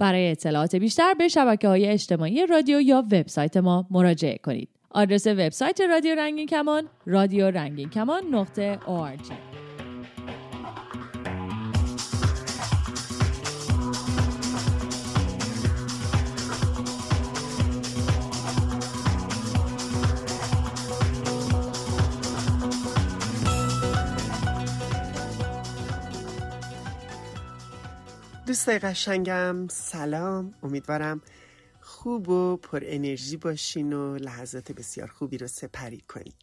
برای اطلاعات بیشتر به شبکه های اجتماعی رادیو یا وبسایت ما مراجعه کنید. آدرس وبسایت رادیو رنگین کمان رادیو رنگین کمان نقطه دوستای قشنگم سلام. امیدوارم خوب و پر انرژی باشین و لحظات بسیار خوبی رو سپری کنید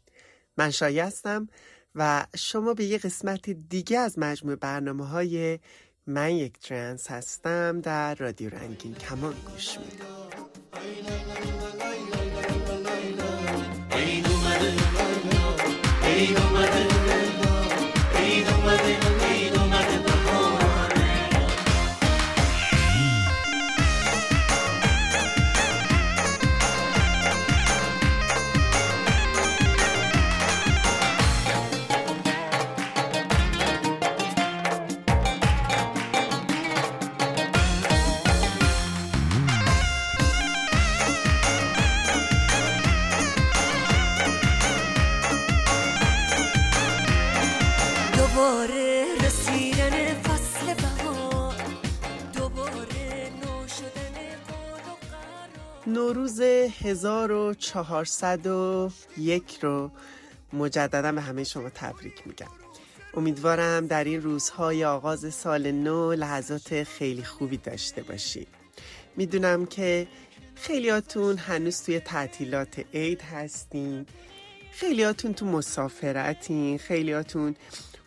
من شایع هستم و شما به یه قسمت دیگه از مجموع برنامه های من یک ترنس هستم در رادیو رنگین کمان گوش میدم. 1401 رو مجددا به همه شما تبریک میگم. امیدوارم در این روزهای آغاز سال نو لحظات خیلی خوبی داشته باشید می‌دونم که خیلیاتون هنوز توی تعطیلات عید هستین خیلیاتون تو مسافرتین خیلیاتون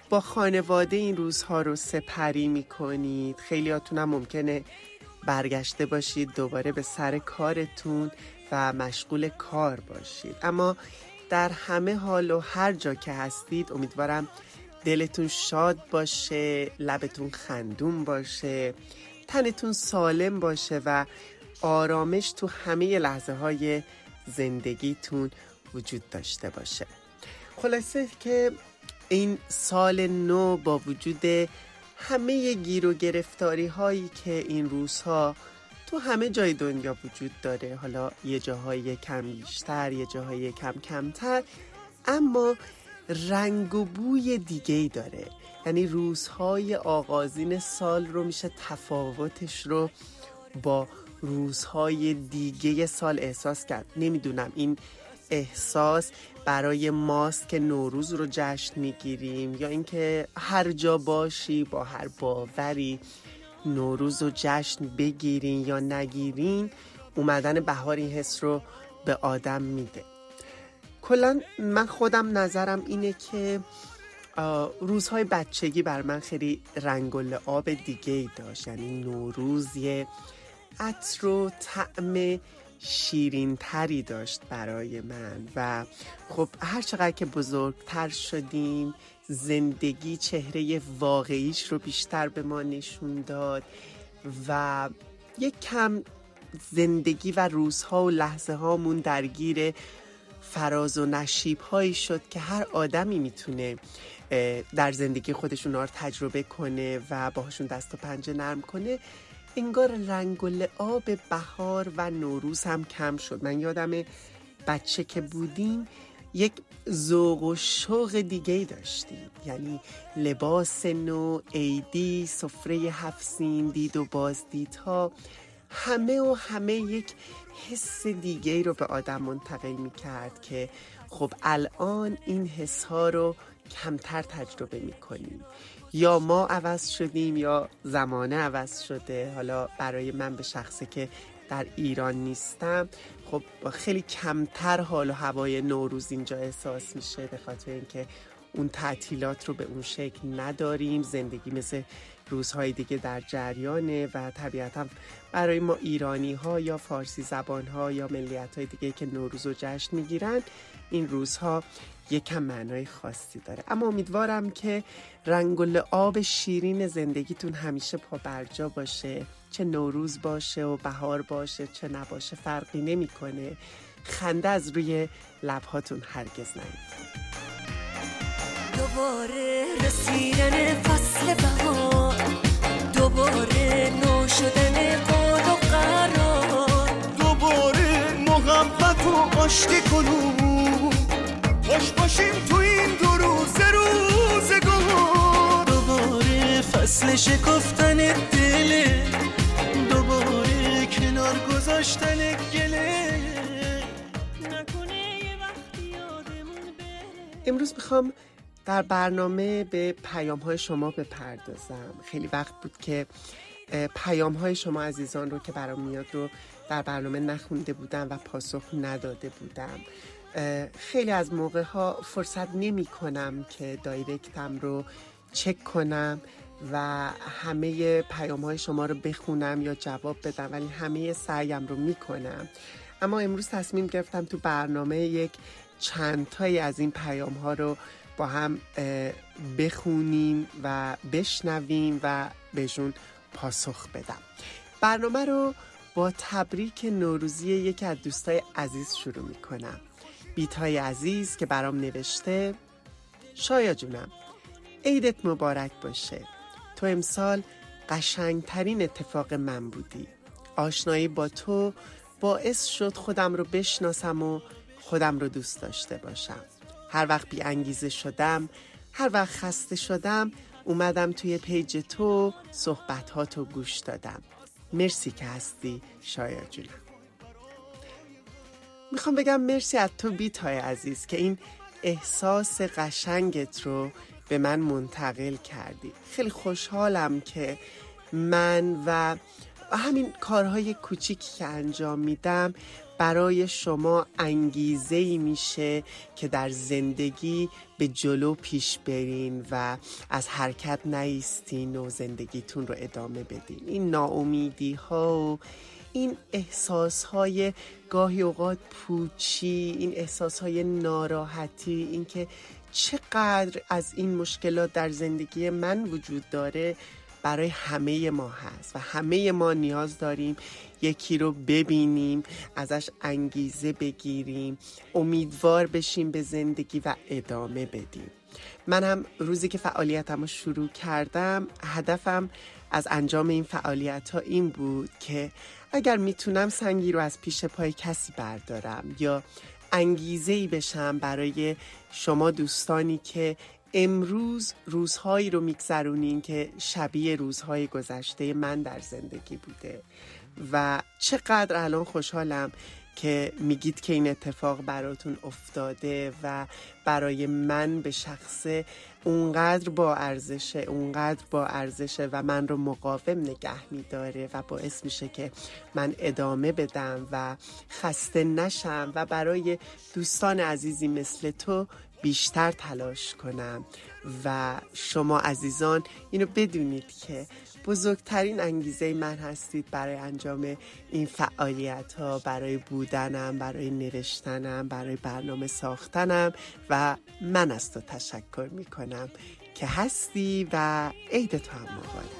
با خانواده این روزها رو سپری می‌کنید خیلیاتون هم ممکنه برگشته باشید دوباره به سر کارتون. و مشغول کار باشید. اما در همه حال و هر جا که هستید امیدوارم دلتون شاد باشه لبتون خندون باشه تنتون سالم باشه و آرامش تو همه لحظه های زندگیتون وجود داشته باشه. خلاصه که این سال نو با وجود همه گیر و گرفتاری هایی که این روزها تو همه جای دنیا وجود داره. حالا یه جاهای کم بیشتر یه جاهای کم کمتر اما رنگ و بوی دیگه ای داره. یعنی روزهای آغازین سال رو میشه تفاوتش رو با روزهای دیگه سال احساس کرد. نمی‌دونم این احساس برای ماست که نوروز رو جشن می‌گیریم یا اینکه هر جا باشی با هر باوری نوروز رو جشن بگیرین یا نگیرین اومدن بهار این حس رو به آدم میده. کلا من خودم نظرم اینه که روزهای بچگی بر من خیلی رنگ و آب دیگه ای داشت. یعنی نوروز یه عطر و طعم شیرین تری داشت برای من و خب هر چقدر که بزرگتر شدیم زندگی چهره واقعیش رو بیشتر به ما نشون داد و یک کم زندگی و روزها و لحظه هامون درگیر فراز و نشیب هایی شد که هر آدمی می‌تونه در زندگی خودشون رو تجربه کنه و باهاشون دست و پنجه نرم کنه. انگار رنگ و لعاب بهار و نوروز هم کم شد. من یادم بچه که بودیم یک ذوق و شوق دیگه داشتیم. یعنی لباس نو عیدی سفره هفسین دید و بازدیدها همه و همه یک حس دیگه رو به آدم منتقل می کرد که خب الان این حس ها رو کمتر تجربه می کنیم یا ما عوض شدیم یا زمانه عوض شده. حالا برای من به شخصه که در ایران نیستم. خب خیلی کمتر حال و هوای نوروز اینجا احساس میشه به خاطر اینکه اون تعطیلات رو به اون شکل نداریم. زندگی مثل روزهای دیگه در جریانه و طبیعتا برای ما ایرانی ها یا فارسی زبان ها یا ملیت های دیگه که نوروز و جشن می‌گیرن این روزها یکم معنای خاصی داره. اما امیدوارم که رنگ لعاب شیرین زندگیتون همیشه پا برجا باشه. چه نوروز باشه و بهار باشه چه نباشه فرقی نمی‌کنه. خنده از روی لبهاتون هرگز نیفته دوباره رسیدن فصل بهار دوباره نو شدن قول و قرار. دوباره محبت و آشتی کنون. خوش باشیم تو این دو روز روزگار دوباره فصل شکفتن دله دوباره کنار گذاشتن گله نکنه یه وقتی یادمون بره. امروز می‌خوام در برنامه به پیام های شما بپردازم. خیلی وقت بود که پیام های شما عزیزان رو که برام میاد رو در برنامه نخونده بودم و پاسخ نداده بودم. خیلی از موقع ها فرصت نمی کنم که دایرکتم رو چک کنم و همه پیام های شما رو بخونم یا جواب بدم ولی همه سعیم رو می کنم اما امروز تصمیم گرفتم تو برنامه یک چند تایی از این پیام ها رو با هم بخونیم و بشنویم و بهشون پاسخ بدم. برنامه رو با تبریک نوروزی یکی از دوستای عزیز شروع می کنم بیتای عزیز که برام نوشته شایا جونم عیدت مبارک باشه. تو امسال قشنگترین اتفاق من بودی. آشنایی با تو باعث شد خودم رو بشناسم و خودم رو دوست داشته باشم. هر وقت بی انگیزه شدم هر وقت خسته شدم اومدم توی پیج تو صحبتاتو گوش دادم. مرسی که هستی شایا جونم. می‌خوام بگم مرسی از تو بیتای عزیز که این احساس قشنگت رو به من منتقل کردی. خیلی خوشحالم که من و همین کارهای کوچیکی که انجام میدم برای شما انگیزه ای میشه که در زندگی به جلو پیش برین و از حرکت نیستین و زندگیتون رو ادامه بدین. این ناامیدی ها و این احساس های گاهی اوقات پوچی این احساس های ناراحتی اینکه چقدر از این مشکلات در زندگی من وجود داره برای همه ما هست و همه ما نیاز داریم یکی رو ببینیم ازش انگیزه بگیریم امیدوار بشیم به زندگی و ادامه بدیم. من هم روزی که فعالیتم رو شروع کردم هدفم از انجام این فعالیت ها این بود که اگر می‌تونم سنگی رو از پیش پای کسی بردارم یا انگیزه ای بشم برای شما دوستانی که امروز روزهایی رو میگذرونین که شبیه روزهای گذشته من در زندگی بوده و چقدر الان خوشحالم که میگید که این اتفاق براتون افتاده و برای من به شخصه اونقدر با ارزشه اونقدر با ارزشه و من رو مقاوم نگه میداره و باعث میشه که من ادامه بدم و خسته نشم و برای دوستان عزیزی مثل تو بیشتر تلاش کنم. و شما عزیزان اینو بدونید که بزرگترین انگیزه من هستید برای انجام این فعالیت ها برای بودنم برای نوشتنم برای برنامه ساختنم. و من از تو تشکر می کنم که هستی و عید تو هم مبارک.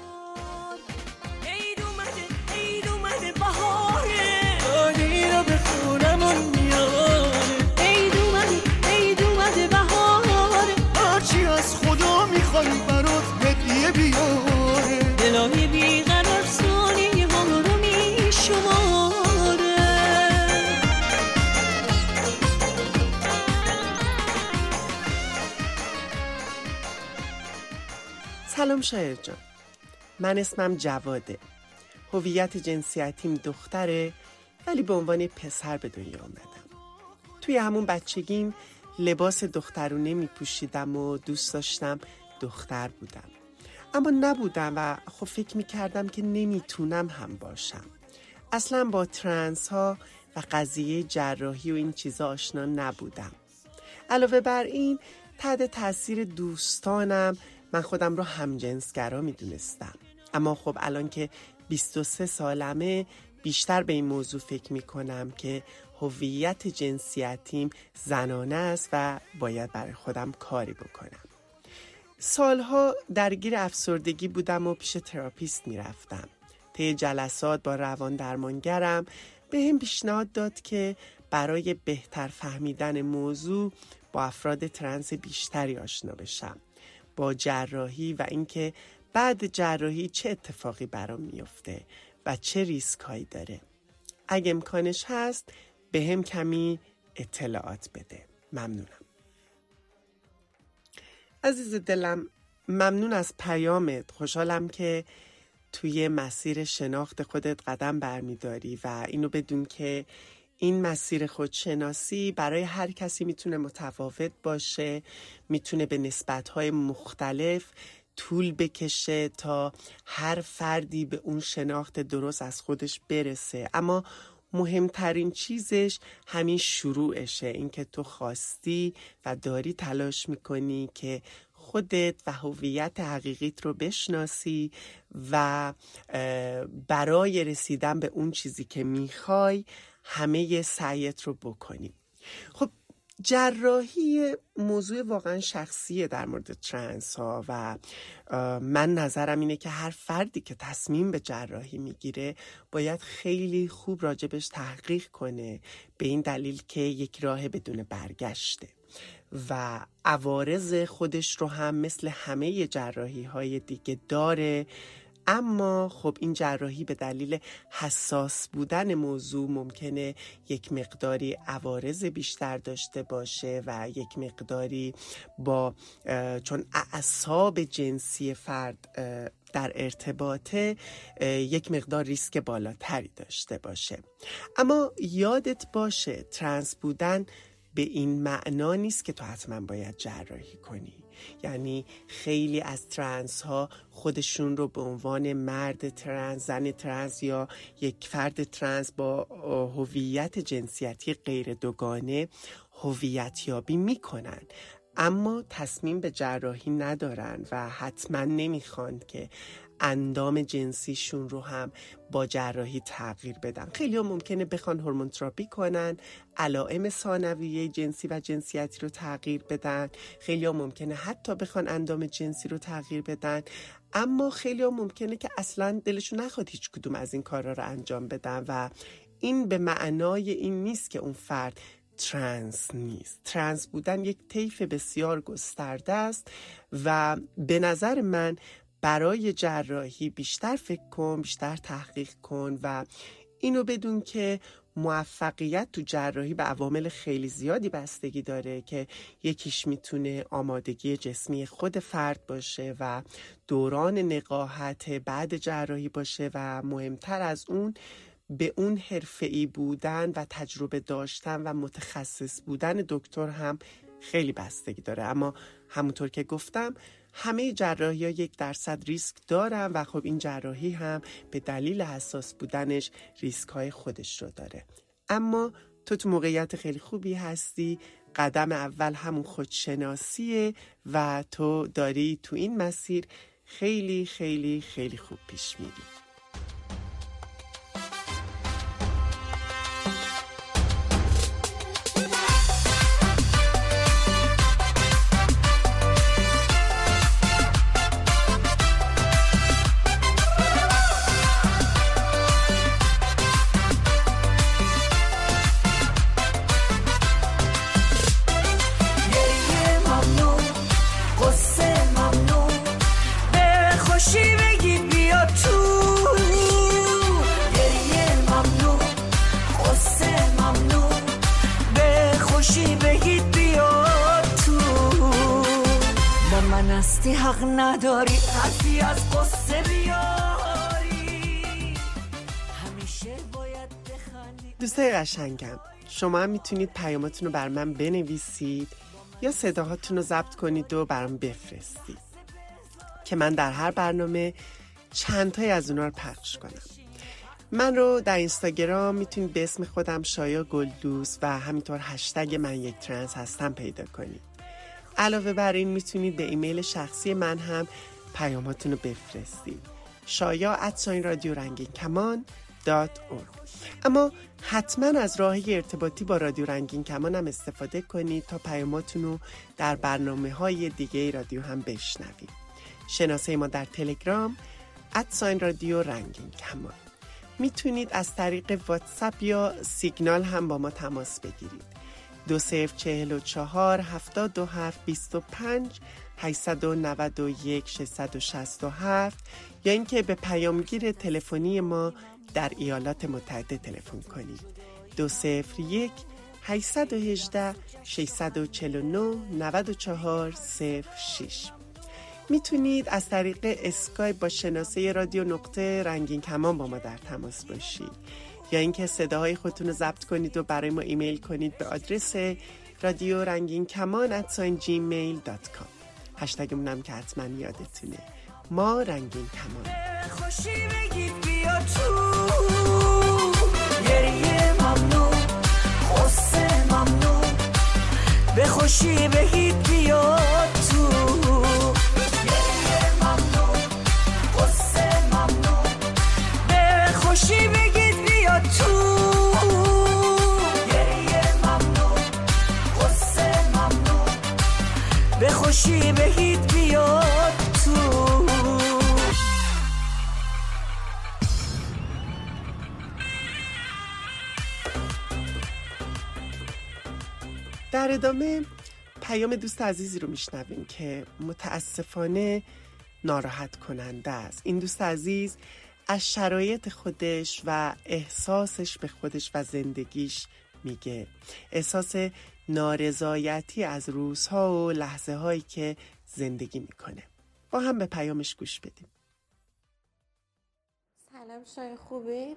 عید اومده عید اومده بهاره. عالی رو به خونمون میاره سلام شایر جان. من اسمم جواده. هویت جنسیتیم دختره ولی به عنوان پسر به دنیا آمدم. توی همون بچگیم لباس دخترونه می پوشیدم و دوست داشتم دختر بودم. اما نبودم و خب فکر می کردم که نمی‌تونم هم باشم. اصلا با ترنس ها و قضیه جراحی و این چیزا آشنا نبودم. علاوه بر این تحت تاثیر دوستانم من خودم رو همجنسگرا می دونستم اما خب الان که 23 سالمه بیشتر به این موضوع فکر می کنم که هویت جنسیتیم زنانه است و باید برای خودم کاری بکنم. سالها درگیر افسردگی بودم و پیش تراپیست می‌رفتم. طی جلسات با روان درمانگرم به هم پیشنهاد داد که برای بهتر فهمیدن موضوع با افراد ترنس بیشتری آشنا بشم. با جراحی و اینکه بعد جراحی چه اتفاقی برام میفته و چه ریسک هایی داره. اگه امکانش هست به هم کمی اطلاعات بده. ممنونم. عزیز دلم ممنون از پیامت. خوشحالم که توی مسیر شناخت خودت قدم برمیداری و اینو بدون که این مسیر خودشناسی برای هر کسی می‌تونه متفاوت باشه می‌تونه به نسبتهای مختلف طول بکشه تا هر فردی به اون شناخت درست از خودش برسه. اما مهمترین چیزش همین شروعشه اینکه تو خواستی و داری تلاش می‌کنی که خودت و هویت حقیقیت رو بشناسی و برای رسیدن به اون چیزی که می‌خوای همه سعیت رو بکنی خب جراحی موضوع واقعا شخصیه در مورد ترنس ها و من نظرم اینه که هر فردی که تصمیم به جراحی می‌گیره باید خیلی خوب راجبش تحقیق کنه به این دلیل که یک راه بدون برگشته. و عوارض خودش رو هم مثل همه جراحی های دیگه داره. اما خب این جراحی به دلیل حساس بودن موضوع ممکنه یک مقداری عوارض بیشتر داشته باشه و یک مقداری با چون اعصاب جنسی فرد در ارتباطه یک مقدار ریسک بالاتری داشته باشه. اما یادت باشه ترنس بودن به این معنا نیست که تو حتما باید جراحی کنی. یعنی خیلی از ترنس ها خودشون رو به عنوان مرد ترنس زن ترنس یا یک فرد ترنس با هویت جنسیتی غیر دوگانه هویت یابی می‌کنن. اما تصمیم به جراحی ندارن و حتما نمی‌خوان که اندام جنسیشون رو هم با جراحی تغییر بدن. خیلی ها ممکنه بخوان هورمون تراپی کنن علائم ثانویه جنسی و جنسیتی رو تغییر بدن. خیلی ها ممکنه حتی بخوان اندام جنسی رو تغییر بدن. اما خیلی ها ممکنه که اصلا دلشون نخواد هیچ کدوم از این کارا رو انجام بدن و این به معنای این نیست که اون فرد ترنس نیست. ترنس بودن یک طیف بسیار گسترده است و به نظر من برای جراحی بیشتر فکر کن بیشتر تحقیق کن و اینو بدون که موفقیت تو جراحی به عوامل خیلی زیادی بستگی داره که یکیش می‌تونه آمادگی جسمی خود فرد باشه و دوران نقاهت بعد جراحی باشه و مهمتر از اون به اون حرفه‌ای بودن و تجربه داشتن و متخصص بودن دکتر هم خیلی بستگی داره. اما همونطور که گفتم همه جراحی ها یک درصد ریسک دارن و خب این جراحی هم به دلیل حساس بودنش ریسک های خودش رو داره. اما تو تو موقعیت خیلی خوبی هستی قدم اول همون خودشناسیه و تو داری تو این مسیر خیلی خیلی خیلی خوب پیش میری. دوستای قشنگم شما هم می‌تونید پیاماتون رو برای من بنویسید یا صداهاتون رو ضبط کنید و برام بفرستید که من در هر برنامه چند تای از اونا رو پخش کنم. من رو در اینستاگرام می‌تونید به اسم خودم شایا گلدوست و همینطور هشتگ من یک ترنس هستم پیدا کنید. علاوه بر این می‌تونید به ایمیل شخصی من هم پیاماتون رو بفرستید. شایا ادساین رادیو رنگین کمان دات اما حتما از راه ارتباطی با رادیو رنگین کمان هم استفاده کنید تا پیاماتون رو در برنامه های دیگه رادیو هم بشنوید. شناسه ما در تلگرام ادساین رادیو رنگین کمان. می‌تونید از طریق واتساپ یا سیگنال هم با ما تماس بگیرید. دو سف چهل و چهار هفتاد و هفت بیست و پنج 891 667 یا اینکه به پیامگیر تلفنی ما در ایالات متحده تلفن کنید. 201 818 649 94 06 می‌تونید از طریق اسکای با شناسه رادیو نقطه رنگین کمان با ما در تماس باشید. یا اینکه صداهای خودتون رو ضبط کنید و برای ما ایمیل کنید به آدرس رادیو رنگین کمان at gmail.com هشتگمونم که حتما یادتونه. ما رنگین کمان. خوشی بگید خوشی بگید بیا در ادامه پیام دوست عزیزی رو میشنویم که متاسفانه ناراحت کننده است. این دوست عزیز از شرایط خودش و احساسش به خودش و زندگیش میگه. احساس نارضایتی از روزها و لحظه هایی که زندگی می‌کنه. با هم به پیامش گوش بدیم. سلام شای خوبی؟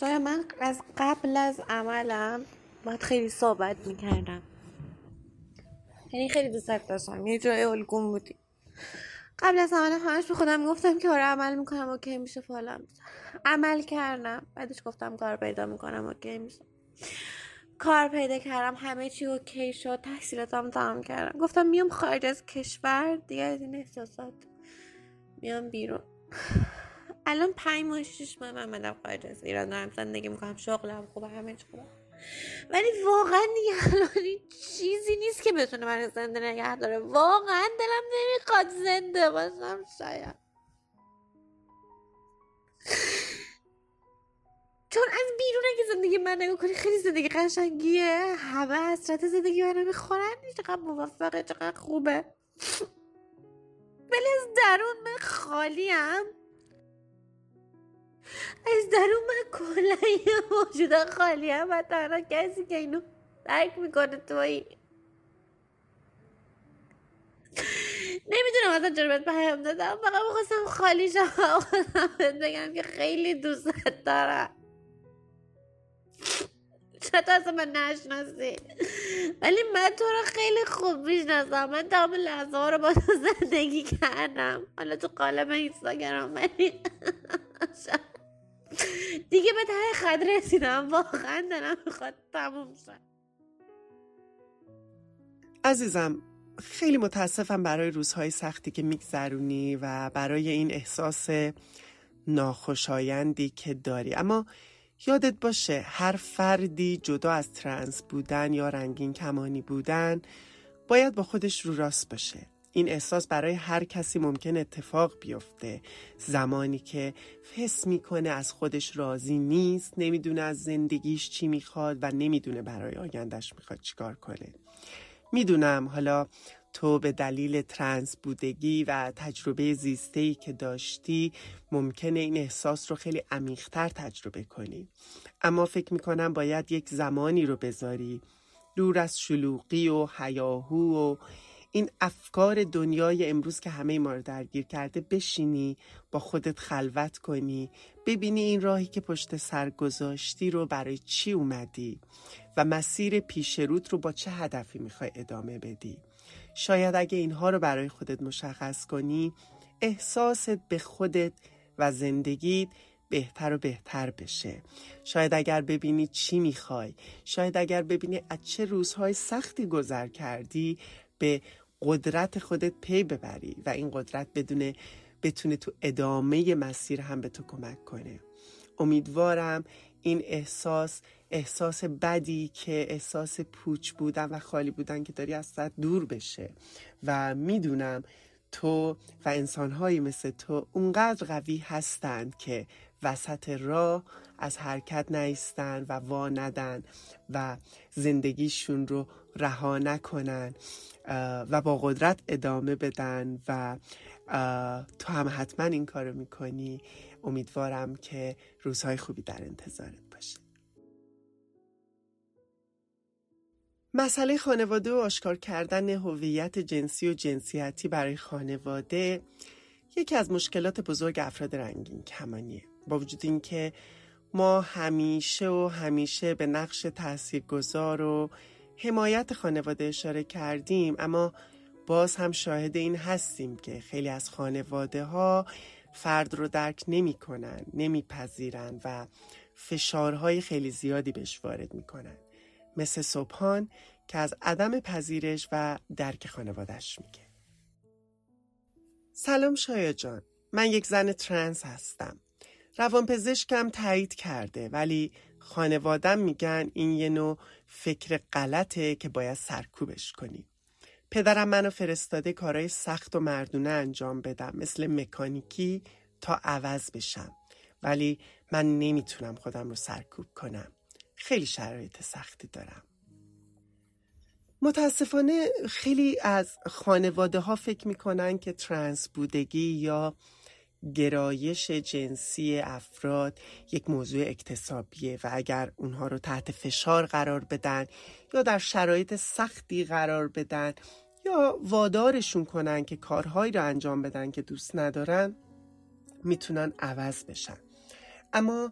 شاید من از قبل از عملم باید خیلی صحبت می‌کردم. یعنی خیلی دوست داشتم. یه جای الگون بودی. قبل از عمل همش به خودم گفتم که آره عمل می‌کنم اوکی میشه فالم عمل کردم. بعدش گفتم کار پیدا می‌کنم اوکی میشه. کار پیدا کردم همه چی اوکی شد. تحصیلاتم تمام کردم. گفتم میام خارج از کشور دیگه از این احساسات میام بیرون. الان پنج ماه شش ماه من خارج از ایران. دارم زندگی می‌کنم. شغلم خوبه همه چی خوبه. ولی واقعا دیگه الان چیزی نیست که بتونه من زنده نگه داره. واقعا دلم نمی‌خواد زنده باشم شاید. چون از بیرون اگه زندگی من نگاه کنی خیلی زندگی قشنگیه. همه حسرت زندگی من می‌خورن. چقدر موفقه چقدر خوبه. ولی از درون من خالیم از درون من کلا یه موجود خالیم و تنها کسی که اینو درک می‌کنه تویی نمی‌دونم اصلا چرا بهت پیام دادم. فقط می‌خواستم خالی شم بهت بگم که خیلی دوستت دارم. تو اصلا من نشناسی. ولی من تو رو خیلی خوب می‌شناسم. من تمام لحظه ها رو با تو زندگی کردم. حالا تو قالب اینستاگرام ولی دیگه به ته خط رسیدم. واقعا دارم می‌خواد تموم شد. عزیزم خیلی متاسفم برای روزهای سختی که میگذرونی و برای این احساس ناخوشایندی که داری. اما یادت باشه هر فردی جدا از ترنس بودن یا رنگین کمانی بودن باید با خودش رو راست باشه. این احساس برای هر کسی ممکن اتفاق بیفته. زمانی که حس می‌کنه از خودش راضی نیست نمی‌دونه از زندگیش چی می‌خواد و نمی‌دونه برای آیندهش می‌خواد چیکار کنه. می‌دونم حالا تو به دلیل ترنس بودگی و تجربه زیستهی که داشتی ممکنه این احساس رو خیلی عمیقتر تجربه کنی. اما فکر می‌کنم باید یک زمانی رو بذاری. دور از شلوغی و هیاهو و این افکار دنیای امروز که همه ما رو درگیر کرده بشینی با خودت خلوت کنی ببینی این راهی که پشت سر گذاشتی رو برای چی اومدی و مسیر پیش رود رو با چه هدفی می‌خوای ادامه بدی. شاید اگه اینها رو برای خودت مشخص کنی احساست به خودت و زندگیت بهتر و بهتر بشه. شاید اگر ببینی چی می‌خوای شاید اگر ببینی از چه روزهای سختی گذر کردی به قدرت خودت پی ببری و این قدرت بدونه بتونه تو ادامه مسیر هم به تو کمک کنه. امیدوارم این احساس احساس بدی که احساس پوچ بودن و خالی بودن که داری از دور بشه. و می‌دونم تو و انسانهایی مثل تو اونقدر قوی هستند که وسط راه از حرکت نیستن و وا ندن و زندگیشون رو رها نکنن. و با قدرت ادامه بدن و تو هم حتما این کارو می‌کنی. امیدوارم که روزهای خوبی در انتظارت باشه. مسئله خانواده و آشکار کردن هویت جنسی و جنسیتی برای خانواده یکی از مشکلات بزرگ افراد رنگین کمانیه. با وجود اینکه ما همیشه و همیشه به نقش تاثیرگذار و حمایت خانواده اشاره کردیم اما باز هم شاهد این هستیم که خیلی از خانواده ها فرد رو درک نمی کنن نمی پذیرن و فشارهای خیلی زیادی بهش وارد می کنن. مثل صبحان که از عدم پذیرش و درک خانوادهش میگه. سلام شایا جان. من یک زن ترنس هستم. روانپزشکم تایید کرده ولی خانوادم میگن این یه نوع فکر غلطه که باید سرکوبش کنی. پدرم منو فرستاده کارهای سخت و مردونه انجام بدم مثل مکانیکی تا عوض بشم. ولی من نمی‌تونم خودم رو سرکوب کنم. خیلی شرایط سختی دارم. متاسفانه خیلی از خانواده ها فکر می‌کنن که ترنس بودگی یا گرایش جنسی افراد یک موضوع اکتسابیه و اگر اونها رو تحت فشار قرار بدن یا در شرایط سختی قرار بدن یا وادارشون کنن که کارهایی رو انجام بدن که دوست ندارن می‌تونن عوض بشن. اما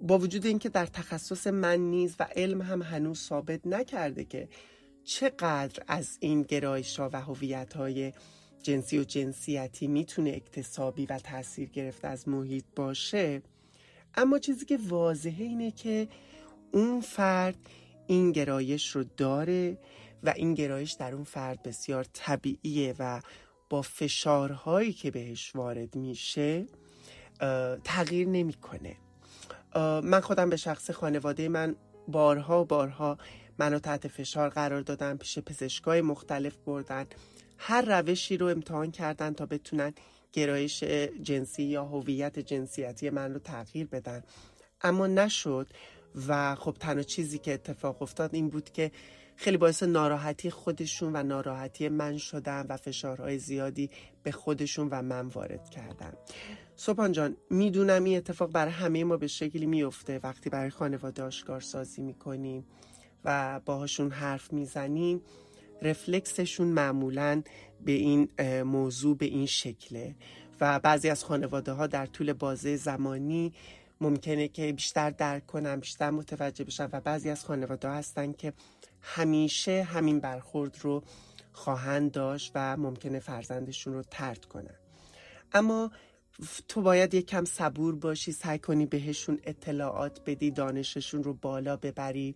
با وجود اینکه در تخصص من نیز و علم هم هنوز ثابت نکرده که چقدر از این گرایش ها و هویت های جنسی و جنسیتی می‌تونه اکتسابی و تاثیر گرفته از محیط باشه اما چیزی که واضحه اینه که اون فرد این گرایش رو داره و این گرایش در اون فرد بسیار طبیعیه و با فشارهایی که بهش وارد میشه تغییر نمی‌کنه. من خودم به شخص خانواده من بارها بارها منو تحت فشار قرار دادن پیش پزشکای مختلف بردن. هر روشی رو امتحان کردن تا بتونن گرایش جنسی یا هویت جنسیتی من رو تغییر بدن. اما نشد و خب تنها چیزی که اتفاق افتاد این بود که خیلی باعث ناراحتی خودشون و ناراحتی من شدن و فشارهای زیادی به خودشون و من وارد کردن. صبحان جان می‌دونم این اتفاق برای همه ما به شکلی میفته وقتی برای خانواده آشکار سازی می‌کنیم و باهاشون حرف می‌زنیم. رفلکسشون معمولا به این موضوع به این شکله. و بعضی از خانواده ها در طول بازه زمانی ممکنه که بیشتر درک کنن بیشتر متوجه بشن و بعضی از خانواده ها هستن که همیشه همین برخورد رو خواهند داشت و ممکنه فرزندشون رو ترد کنن. اما تو باید یک کم صبور باشی سعی کنی بهشون اطلاعات بدی دانششون رو بالا ببری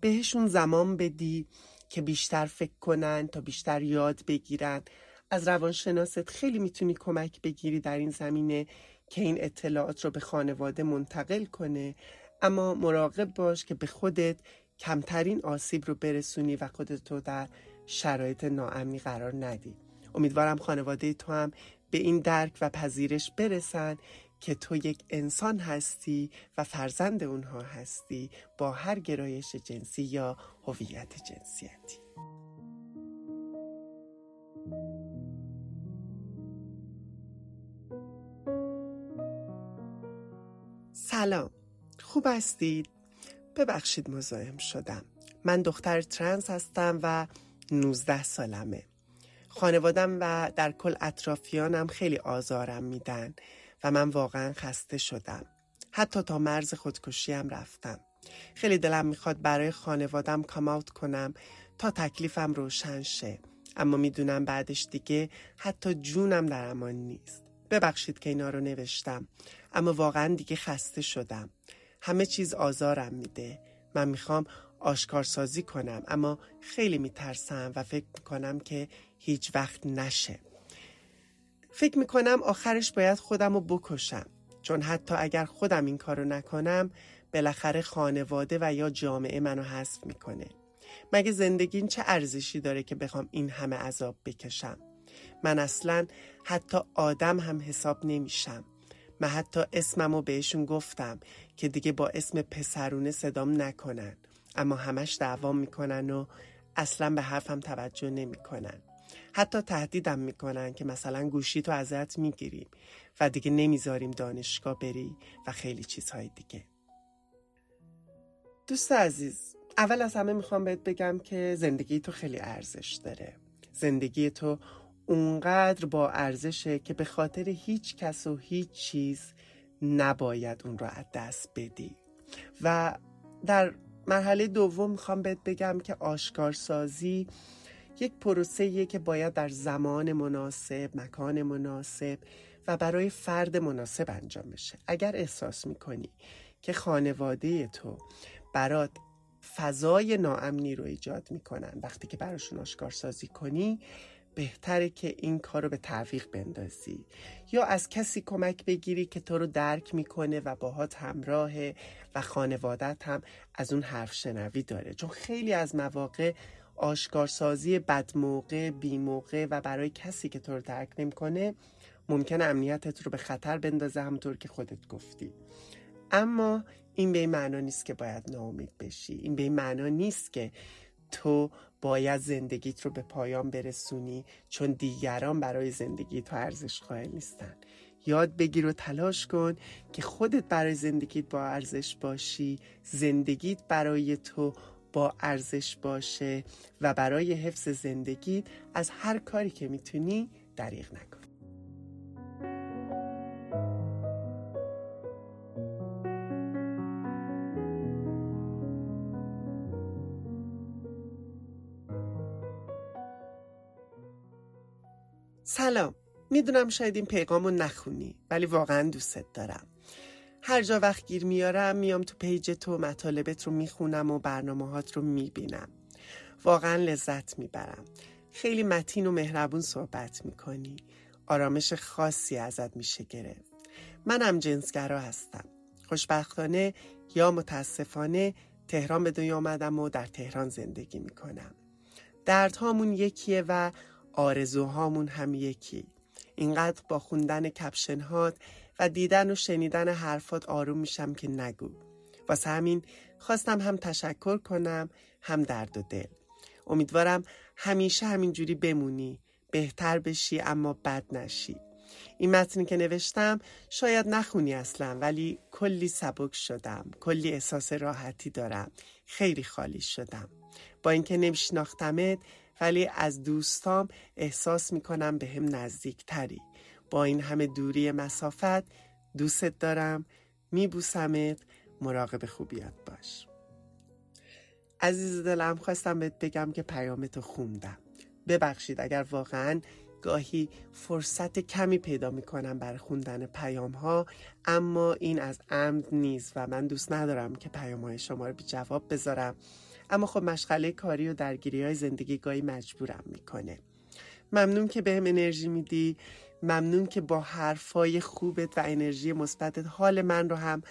بهشون زمان بدی. که بیشتر فکر کنن تا بیشتر یاد بگیرن. از روانشناست خیلی می‌تونی کمک بگیری در این زمینه که این اطلاعات رو به خانواده منتقل کنه. اما مراقب باش که به خودت کمترین آسیب رو برسونی و خودت رو در شرایط ناامنی قرار ندی. امیدوارم خانواده تو هم به این درک و پذیرش برسن که تو یک انسان هستی و فرزند اونها هستی با هر گرایش جنسی یا هویت جنسیتی. سلام. خوب هستید؟ ببخشید مزاحم شدم. من دختر ترنس هستم و 19 سالمه. خانوادم و در کل اطرافیانم خیلی آزارم میدن. و من واقعا خسته شدم. حتی تا مرز خودکشیم رفتم. خیلی دلم می‌خواد برای خانوادم کاماوت کنم تا تکلیفم روشن شه. اما می‌دونم بعدش دیگه حتی جونم در امان نیست. ببخشید که اینا رو نوشتم اما واقعا دیگه خسته شدم. همه چیز آزارم میده. من می‌خوام آشکارسازی کنم اما خیلی میترسم و فکر می‌کنم که هیچ وقت نشه. فکر می‌کنم آخرش باید خودم رو بکشم. چون حتی اگر خودم این کارو نکنم بالاخره خانواده و یا جامعه منو حذف می‌کنه. مگه زندگی چه ارزشی داره که بخوام این همه عذاب بکشم؟ من اصلا حتی آدم هم حساب نمیشم. من حتی اسممو بهشون گفتم که دیگه با اسم پسرونه صدام نکنن. اما همش دعوام می‌کنن و اصلا به حرفم توجه نمی‌کنن. حتی تهدیدم می‌کنن که مثلا گوشی تو ازت می‌گیریم و دیگه نمی‌ذاریم دانشگاه بری و خیلی چیزهای دیگه. دوست عزیز اول از همه می‌خوام بهت بگم که زندگی تو خیلی ارزش داره. زندگی تو اونقدر با ارزشه که به خاطر هیچ کس و هیچ چیز نباید اون رو از دست بدی. و در مرحله دوم می‌خوام بهت بگم که آشکارسازی یک پروسه که باید در زمان مناسب، مکان مناسب و برای فرد مناسب انجام بشه. اگر احساس می‌کنی که خانواده تو برات فضای ناامنی رو ایجاد می‌کنن وقتی که براشون آشکارسازی کنی بهتره که این کار رو به تعویق بندازی یا از کسی کمک بگیری که تو رو درک می‌کنه و باهات همراهه و خانوادت هم از اون حرف شنوی داره چون خیلی از مواقع آشکارسازی بدموقع بیموقع و برای کسی که تو رو درک نمی‌کنه ممکن امنیتت رو به خطر بندازه همونطور که خودت گفتی. اما این به این معنا نیست که باید ناامید بشی. این به این معنا نیست که تو باید زندگیت رو به پایان برسونی چون دیگران برای زندگی تو ارزش قائل نیستن. یاد بگیر و تلاش کن که خودت برای زندگیت با ارزش باشی. زندگیت برای تو با ارزش باشه و برای حفظ زندگیت از هر کاری که می‌تونی دریغ نکن. سلام. می‌دونم شاید این پیغامو نخونی ولی واقعا دوستت دارم. هر جا وقت گیر میارم میام تو پیج تو مطالبت رو می‌خونم و برنامه هات رو می‌بینم. واقعا لذت می‌برم. خیلی متین و مهربون صحبت می‌کنی. آرامش خاصی ازت میشه گرفت. منم جنسگرا هستم. خوشبختانه یا متاسفانه تهران به دنیا آمدم و در تهران زندگی می‌کنم. دردهامون یکیه و آرزوهامون هم یکی. اینقدر با خوندن کپشن هات و دیدن و شنیدن حرفات آروم میشم که نگو. واسه همین خواستم هم تشکر کنم هم درد و دل. امیدوارم همیشه همینجوری بمونی بهتر بشی اما بد نشی. این متنی که نوشتم شاید نخونی اصلا ولی کلی سبک شدم کلی احساس راحتی دارم خیلی خالی شدم. با اینکه نمیشناختمت ولی از دوستام احساس می‌کنم به هم نزدیک تری این همه دوری مسافت دوستت دارم. میبوسمت. مراقب خوبیت باش. عزیز دلم خواستم بهت بگم که پیامتو خوندم. ببخشید اگر واقعا گاهی فرصت کمی پیدا می‌کنم برای خوندن پیام ها اما این از عمد نیست و من دوست ندارم که پیام های شما رو بی جواب بذارم. اما خب مشغله کاری و درگیری های زندگی گاهی مجبورم می‌کنه. ممنون که بهم انرژی میدی. ممنون که با حرفای خوبت و انرژی مثبتت حال من رو هم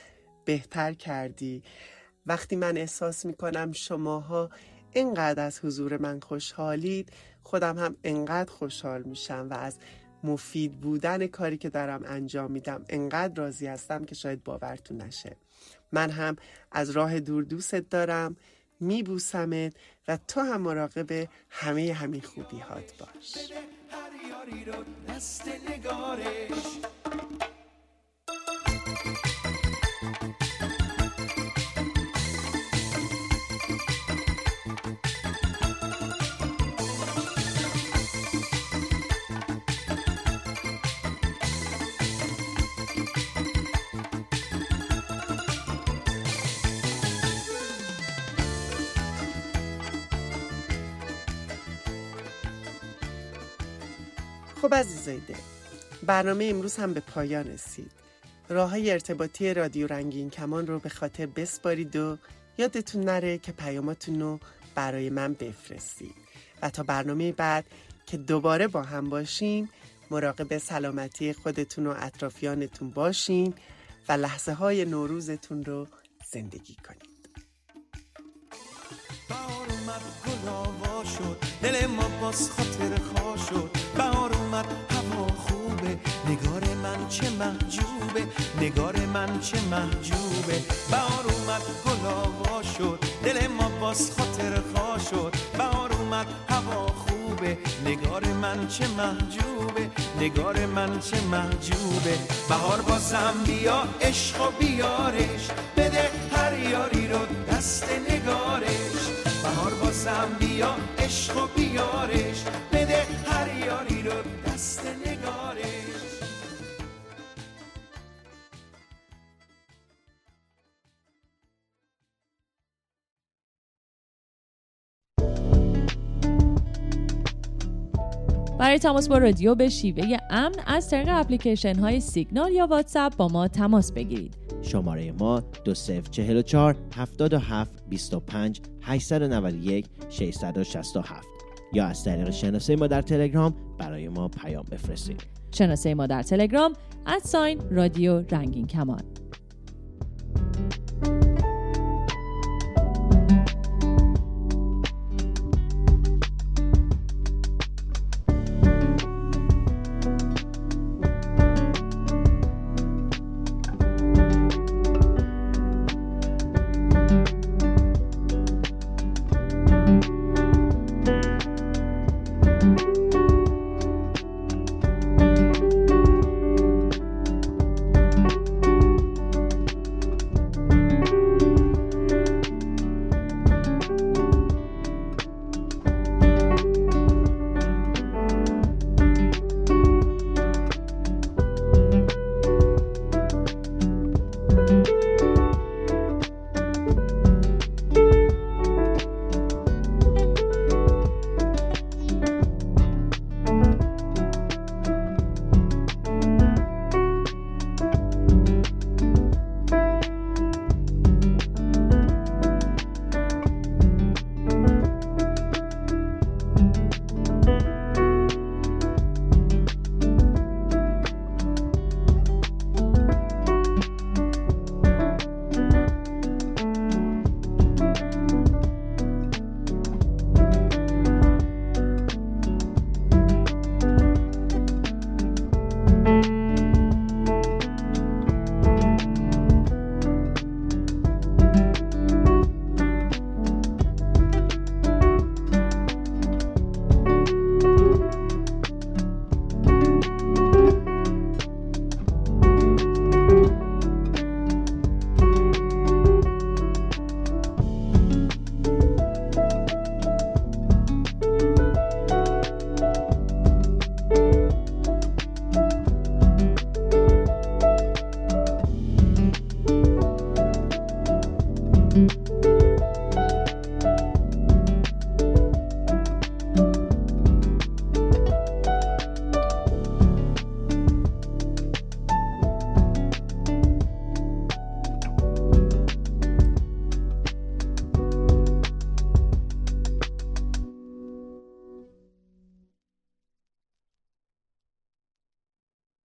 بهتر کردی. وقتی من احساس می‌کنم شماها اینقدر از حضور من خوشحالید خودم هم انقدر خوشحال میشم و از مفید بودن کاری که دارم انجام میدم انقدر راضی هستم که شاید باورتون نشه. من هم از راه دور دوستت دارم. میبوسمت و تو هم مراقب همه همین خوبی هات باش خب عزیزای دل برنامه امروز هم به پایان رسید. راه های ارتباطی رادیو رنگین کمان رو به خاطر بسپارید و یادتون نره که پیاماتون رو برای من بفرستید. و تا برنامه بعد که دوباره با هم باشیم مراقب سلامتی خودتون و اطرافیانتون باشین و لحظه های نوروزتون رو زندگی کنید بهار اومد گل شد دل ما باز خاطر خوا شد. بهار اومد هوا خوبه نگار من چه محجوبه نگار من چه محجوبه. بهار اومد گل آوا شد دل ما باز خاطر خوا شد. بهار اومد هوا خوبه نگار من چه محجوبه نگار من چه محجوبه. بهار بازم بیا عشق و بیارش. بیا عشق و بیارش. برای تماس با رادیو به شیوه امن از طریق اپلیکیشن های سیگنال یا واتساپ با ما تماس بگیرید. شماره ما 2044 77 25 891 667 یا از طریق شناسه ما در تلگرام برای ما پیام بفرستید. شناسه ما در تلگرام ادساین رادیو رنگین کمان